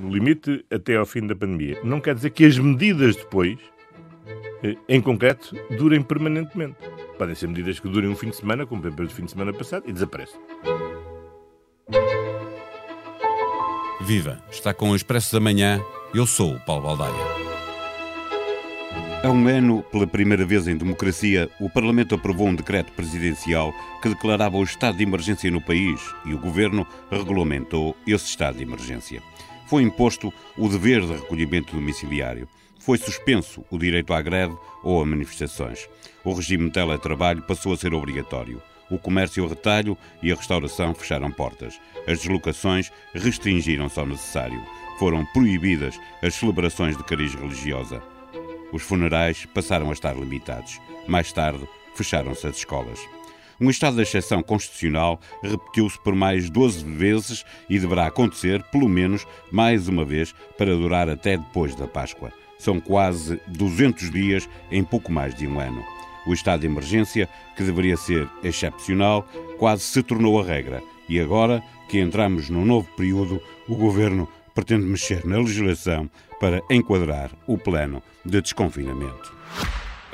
no limite até ao fim da pandemia. Não quer dizer que as medidas depois, eh, em concreto, durem permanentemente. Podem ser medidas que durem um fim de semana, como por exemplo o fim de semana passado, e desaparecem. Viva! Está com o Expresso da Manhã. Eu sou o Paulo Baldaia. Há um ano, pela primeira vez em democracia, o Parlamento aprovou um decreto presidencial que declarava o estado de emergência no país e o governo regulamentou esse estado de emergência. Foi imposto o dever de recolhimento domiciliário. Foi suspenso o direito à greve ou a manifestações. O regime de teletrabalho passou a ser obrigatório. O comércio ao retalho e a restauração fecharam portas. As deslocações restringiram-se ao necessário. Foram proibidas as celebrações de cariz religiosa. Os funerais passaram a estar limitados. Mais tarde, fecharam-se as escolas. Um estado de exceção constitucional repetiu-se por mais 12 vezes e deverá acontecer, pelo menos, mais uma vez, para durar até depois da Páscoa. São quase 200 dias em pouco mais de um ano. O estado de emergência, que deveria ser excepcional, quase se tornou a regra. E agora que entramos num novo período, o governo pretende mexer na legislação para enquadrar o plano de desconfinamento.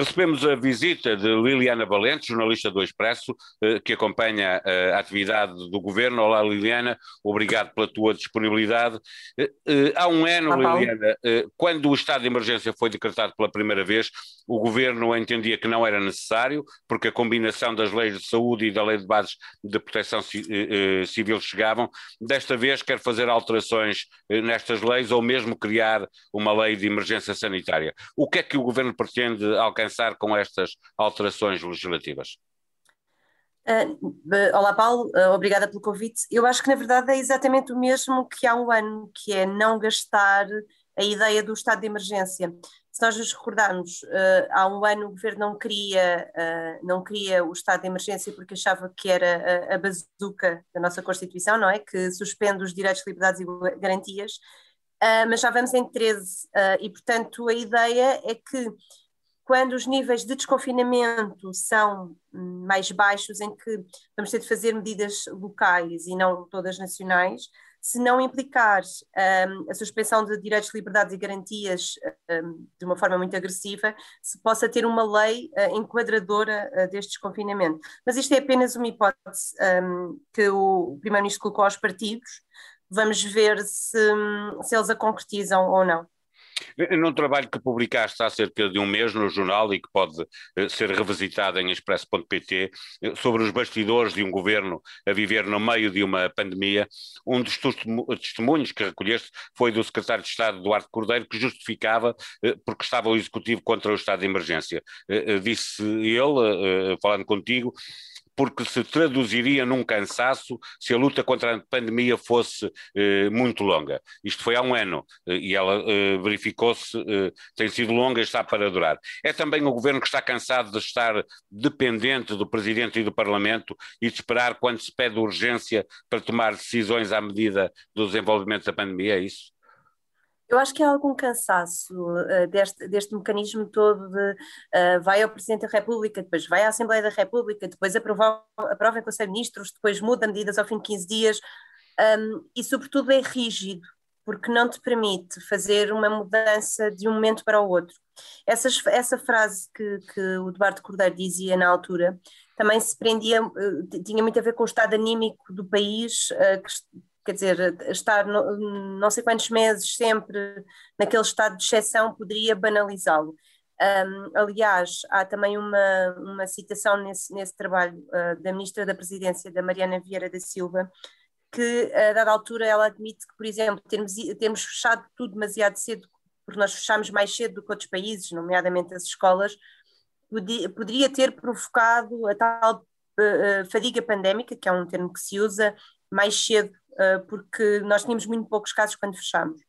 Recebemos a visita de Liliana Valente, jornalista do Expresso, eh, que acompanha eh, a atividade do governo. Olá, Liliana, obrigado pela tua disponibilidade. Eh, há um ano, Olá, Liliana, quando o estado de emergência foi decretado pela primeira vez, o governo entendia que não era necessário, porque a combinação das leis de saúde e da lei de bases de proteção civil chegavam. Desta vez quer fazer alterações nestas leis ou mesmo criar uma lei de emergência sanitária. O que é que o governo pretende alcançar? Avançar com estas alterações legislativas? Uh, olá Paulo, uh, obrigada pelo convite. Eu acho que na verdade é exatamente o mesmo que há um ano, que é não gastar a ideia do estado de emergência. Se nós nos recordarmos, uh, há um ano o governo não queria, não queria o estado de emergência porque achava que era a, a bazuca da nossa Constituição, não é? Que suspende os direitos, liberdades e garantias, mas já vamos em 13 e portanto a ideia é que quando os níveis de desconfinamento são mais baixos, em que vamos ter de fazer medidas locais e não todas nacionais, se não implicar um, a suspensão de direitos, liberdades e garantias um, de uma forma muito agressiva, se possa ter uma lei uh, enquadradora uh, deste desconfinamento. Mas isto é apenas uma hipótese um, que o Primeiro-Ministro colocou aos partidos. Vamos ver se, hum, se eles a concretizam ou não. Num trabalho que publicaste há cerca de um mês no jornal e que pode eh, ser revisitado em expresso.pt, eh, sobre os bastidores de um governo a viver no meio de uma pandemia, um dos testemunhos que recolheste foi do secretário de Estado Duarte Cordeiro, que justificava eh, porque estava o executivo contra o estado de emergência. Disse ele, falando contigo, porque se traduziria num cansaço se a luta contra a pandemia fosse eh, muito longa. Isto foi há um ano eh, e ela eh, verificou-se, eh, tem sido longa e está para durar. É também o governo que está cansado de estar dependente do Presidente e do Parlamento e de esperar quando se pede urgência para tomar decisões à medida do desenvolvimento da pandemia, é isso? Eu acho que há algum cansaço uh, deste, deste mecanismo todo de uh, vai ao Presidente da República, depois vai à Assembleia da República, depois aprova, aprova em Conselho de Ministros, depois muda medidas ao fim de 15 dias, um, e sobretudo é rígido, porque não te permite fazer uma mudança de um momento para o outro. Essas, essa frase que, que o Eduardo Cordeiro dizia na altura também se prendia, uh, tinha muito a ver com o estado anímico do país, que quer dizer, estar no, não sei quantos meses sempre naquele estado de exceção poderia banalizá-lo. Um, aliás, há também uma, uma citação nesse, nesse trabalho uh, da Ministra da Presidência, da Mariana Vieira da Silva, que a dada altura ela admite que, por exemplo, termos, termos fechado tudo demasiado cedo, porque nós fechámos mais cedo do que outros países, nomeadamente as escolas, podia, poderia ter provocado a tal uh, fadiga pandémica, que é um termo que se usa, mais cedo porque nós tínhamos muito poucos casos quando fechámos.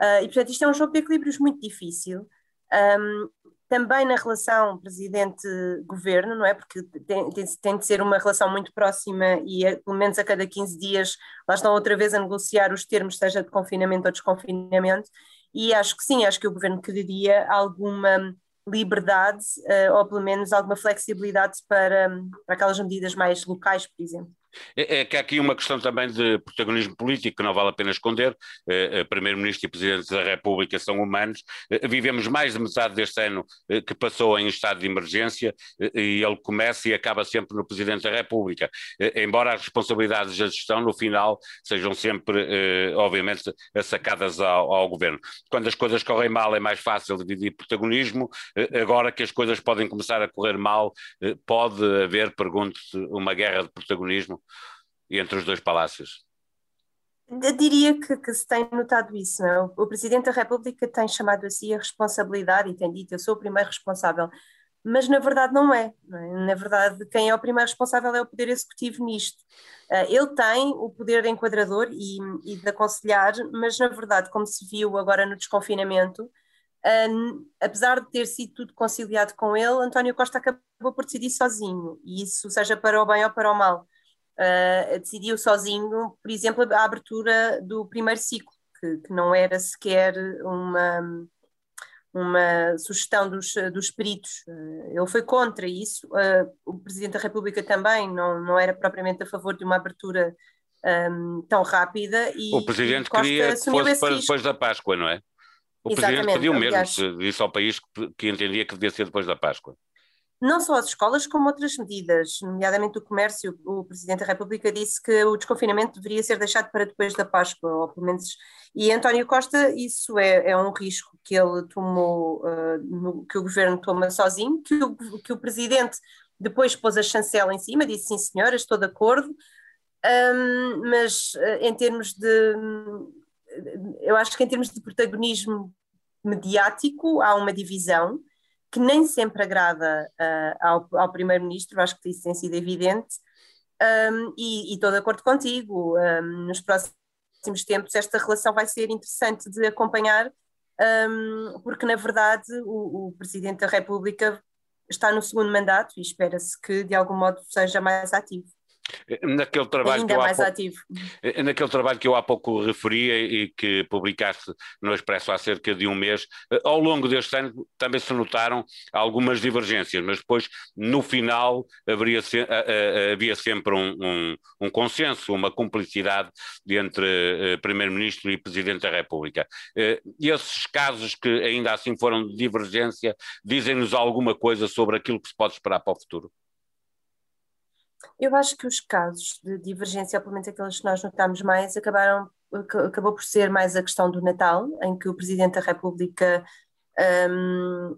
Uh, e, portanto, isto é um jogo de equilíbrios muito difícil. Um, também na relação presidente-governo, não é? Porque tem, tem, tem, de ser uma relação muito próxima e é, pelo menos a cada 15 dias lá estão outra vez a negociar os termos, seja de confinamento ou desconfinamento, e acho que sim, acho que o governo quereria alguma liberdade uh, ou pelo menos alguma flexibilidade para, para aquelas medidas mais locais, por exemplo. É, é, que há aqui uma questão também de protagonismo político que não vale a pena esconder. Eh, eh, Primeiro-Ministro e Presidente da República são humanos. Eh, vivemos mais de metade deste ano que passou em estado de emergência e ele começa e acaba sempre no Presidente da República. Embora as responsabilidades da gestão, no final, sejam sempre, obviamente, sacadas ao, ao Governo. Quando as coisas correm mal, é mais fácil dividir protagonismo. Agora que as coisas podem começar a correr mal, pode haver, pergunto-se, uma guerra de protagonismo entre os dois palácios? Eu diria que, que, se tem notado isso. Não é? O Presidente da República tem chamado a si a responsabilidade e tem dito: Eu sou o primeiro responsável. Mas na verdade não é, não é. Na verdade, quem é o primeiro responsável é o Poder Executivo nisto. Uh, ele tem o poder enquadrador e, e de aconselhar, mas na verdade, como se viu agora no desconfinamento, uh, apesar de ter sido tudo conciliado com ele, António Costa acabou por decidir sozinho, e isso seja para o bem ou para o mal uh, decidiu sozinho, por exemplo, a abertura do primeiro ciclo, que, que não era sequer uma, uma sugestão dos, dos peritos. Uh, ele foi contra isso. Uh, o Presidente da República também não, não era propriamente a favor de uma abertura um, tão rápida. E, o Presidente queria que fosse para depois da Páscoa, não é? O Exatamente, Presidente pediu mesmo, disse ao país que, que entendia que devia ser depois da Páscoa não só as escolas, como outras medidas, nomeadamente o comércio. O Presidente da República disse que o desconfinamento deveria ser deixado para depois da Páscoa, ou pelo menos. E António Costa, isso é, é um risco que ele tomou, uh, no, que o governo toma sozinho, que o, que o Presidente depois pôs a chancela em cima, disse sim, senhora, estou de acordo, um, mas uh, em termos de. Eu acho que em termos de protagonismo mediático há uma divisão que nem sempre agrada uh, ao, ao Primeiro-Ministro, acho que isso tem sido evidente, um, e, e estou de acordo contigo. Um, nos próximos tempos, esta relação vai ser interessante de acompanhar, um, porque, na verdade, o, o, Presidente da República está no segundo mandato e espera-se que, de algum modo, seja mais ativo. Naquele trabalho, Ainda que eu mais pouco, ativo. Eh, naquele trabalho que eu há pouco referia e que publicaste no Expresso há cerca de um mês, eh, ao longo deste ano também se notaram algumas divergências, mas depois, no final, haveria, havia sempre um, um, um consenso, uma cumplicidade entre Primeiro-Ministro e Presidente da República. E esses casos que ainda assim foram de divergência, dizem-nos alguma coisa sobre aquilo que se pode esperar para o futuro? Eu acho que os casos de divergência, ou pelo menos aqueles que nós notamos mais, acabaram, acabou por ser mais a questão do Natal, em que o Presidente da República um,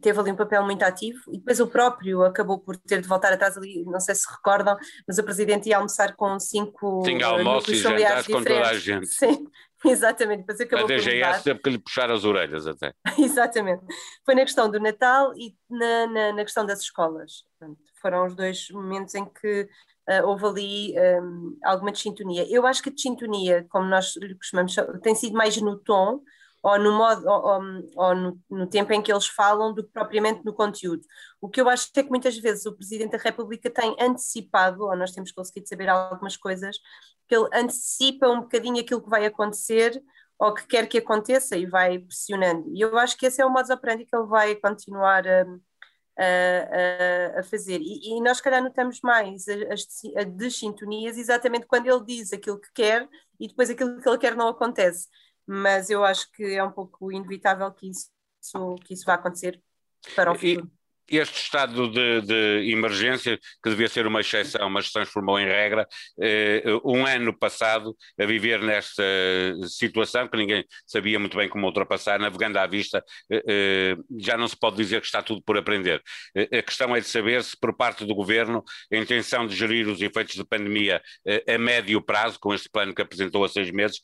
teve ali um papel muito ativo e depois o próprio acabou por ter de voltar atrás ali, não sei se recordam, mas o Presidente ia almoçar com cinco Tinha almoço e jantar com toda a gente. Sim, exatamente. Depois acabou a DGS teve que lhe puxar as orelhas até. exatamente. Foi na questão do Natal e na, na, na questão das escolas. Portanto, foram os dois momentos em que uh, houve ali um, alguma desintonia. Eu acho que a desintonia, como nós lhe costumamos, tem sido mais no tom ou no modo ou, ou, ou no, no, tempo em que eles falam do que propriamente no conteúdo. O que eu acho é que muitas vezes o Presidente da República tem antecipado, ou nós temos conseguido saber algumas coisas, que ele antecipa um bocadinho aquilo que vai acontecer ou que quer que aconteça e vai pressionando. E eu acho que esse é o modo operandi que ele vai continuar a a, a, fazer. E, e, nós, se calhar, notamos mais as, as desintonias exatamente quando ele diz aquilo que quer e depois aquilo que ele quer não acontece. Mas eu acho que é um pouco inevitável que isso, que isso vá acontecer para o futuro. E este estado de, de, emergência, que devia ser uma exceção, mas se transformou em regra, eh, um ano passado a viver nesta situação que ninguém sabia muito bem como ultrapassar, navegando à vista, eh, eh, já não se pode dizer que está tudo por aprender. A questão é de saber se, por parte do governo, a intenção de gerir os efeitos da pandemia a médio prazo, com este plano que apresentou há seis meses,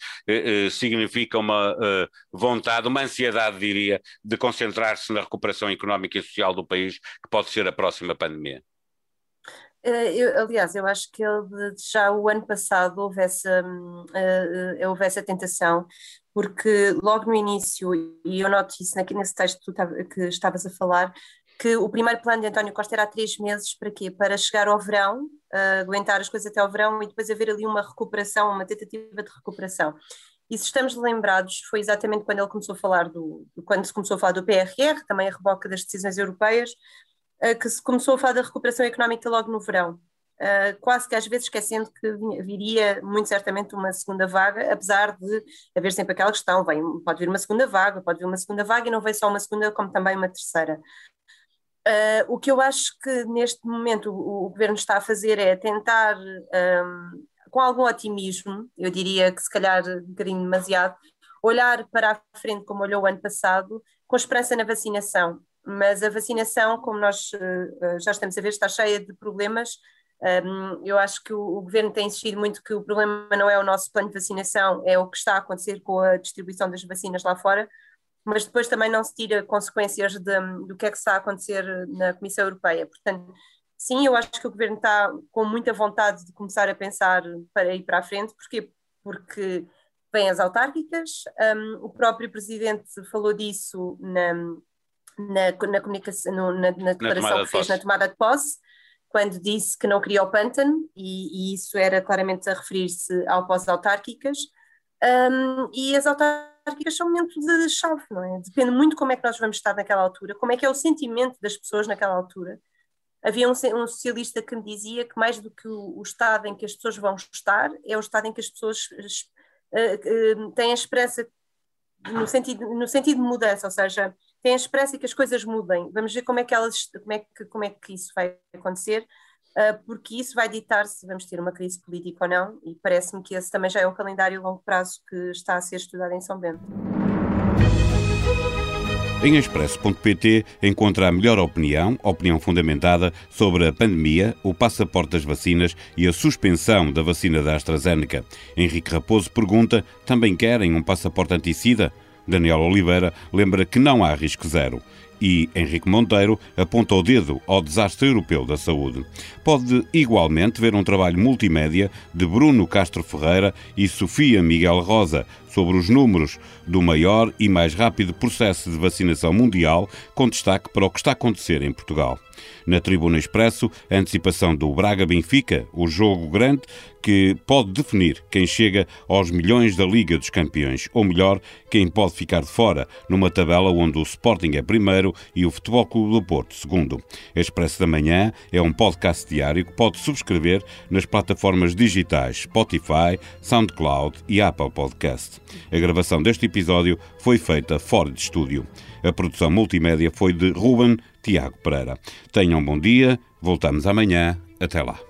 significa uma vontade, uma ansiedade, diria, de concentrar-se na recuperação económica e social do país que pode ser a próxima pandemia? Eh, eu, aliás, eu acho que já o ano passado houve essa, uh, houve essa tentação, porque logo no início, e eu noto isso nesse texto que, estavas a falar, que o primeiro plano de António Costa era há três meses, para quê? Para chegar ao verão, aguentar as coisas até ao verão e depois haver ali uma recuperação, uma tentativa de recuperação. E se estamos lembrados, foi exatamente quando ele começou a falar do, quando se começou a falar do PRR, também a reboca das decisões europeias, uh, que se começou a falar da recuperação económica logo no verão. uh, quase que às vezes esquecendo que viria muito certamente uma segunda vaga, apesar de haver sempre aquela questão, vem, pode vir uma segunda vaga, pode vir uma segunda vaga e não vem só uma segunda, como também uma terceira. Uh, o que eu acho que neste momento o, o, governo está a fazer é tentar, um, com algum otimismo, eu diria que se calhar um bocadinho demasiado, olhar para a frente como olhou o ano passado, com esperança na vacinação. Mas a vacinação, como nós uh, já estamos a ver, está cheia de problemas. Eu acho que o, o, governo tem insistido muito que o problema não é o nosso plano de vacinação, é o que está a acontecer com a distribuição das vacinas lá fora, mas depois também não se tira consequências de, do que é que está a acontecer na Comissão Europeia. Portanto, sim, eu acho que o governo está com muita vontade de começar a pensar para ir para a frente, porquê? Porque vêm as autárquicas, um, o próprio presidente falou disso na, na, na comunicação, no, na, na, declaração que fez na tomada de posse, quando disse que não queria o pântano, e, e isso era claramente a referir-se ao pós-autárquicas, um, e as autárquicas são um momento de chave, não é? Depende muito como é que nós vamos estar naquela altura, como é que é o sentimento das pessoas naquela altura. Havia um, um socialista que me dizia que mais do que o, o, estado em que as pessoas vão estar, é o estado em que as pessoas uh, uh, têm a esperança no sentido, no sentido de mudança, ou seja, têm a esperança que as coisas mudem. Vamos ver como é que elas, como é que, como é que isso vai acontecer, uh, porque isso vai ditar se vamos ter uma crise política ou não, e parece-me que esse também já é o calendário a longo prazo que está a ser estudado em São Bento. Em expresso.pt encontra a melhor opinião, opinião fundamentada sobre a pandemia, o passaporte das vacinas e a suspensão da vacina da AstraZeneca. Henrique Raposo pergunta: também querem um passaporte anticida? Daniel Oliveira lembra que não há risco zero e Henrique Monteiro aponta o dedo ao desastre europeu da saúde. Pode igualmente ver um trabalho multimédia de Bruno Castro Ferreira e Sofia Miguel Rosa sobre os números do maior e mais rápido processo de vacinação mundial, com destaque para o que está a acontecer em Portugal. Na Tribuna Expresso, a antecipação do Braga-Benfica, o jogo grande que pode definir quem chega aos milhões da Liga dos Campeões, ou melhor, quem pode ficar de fora, numa tabela onde o Sporting é primeiro e o Futebol Clube do Porto segundo. Expresso da Manhã é um podcast diário que pode subscrever nas plataformas digitais Spotify, SoundCloud e Apple Podcast. A gravação deste episódio foi feita fora de estúdio. A produção multimédia foi de Ruben Tiago Pereira. Tenham um bom dia, voltamos amanhã. Até lá.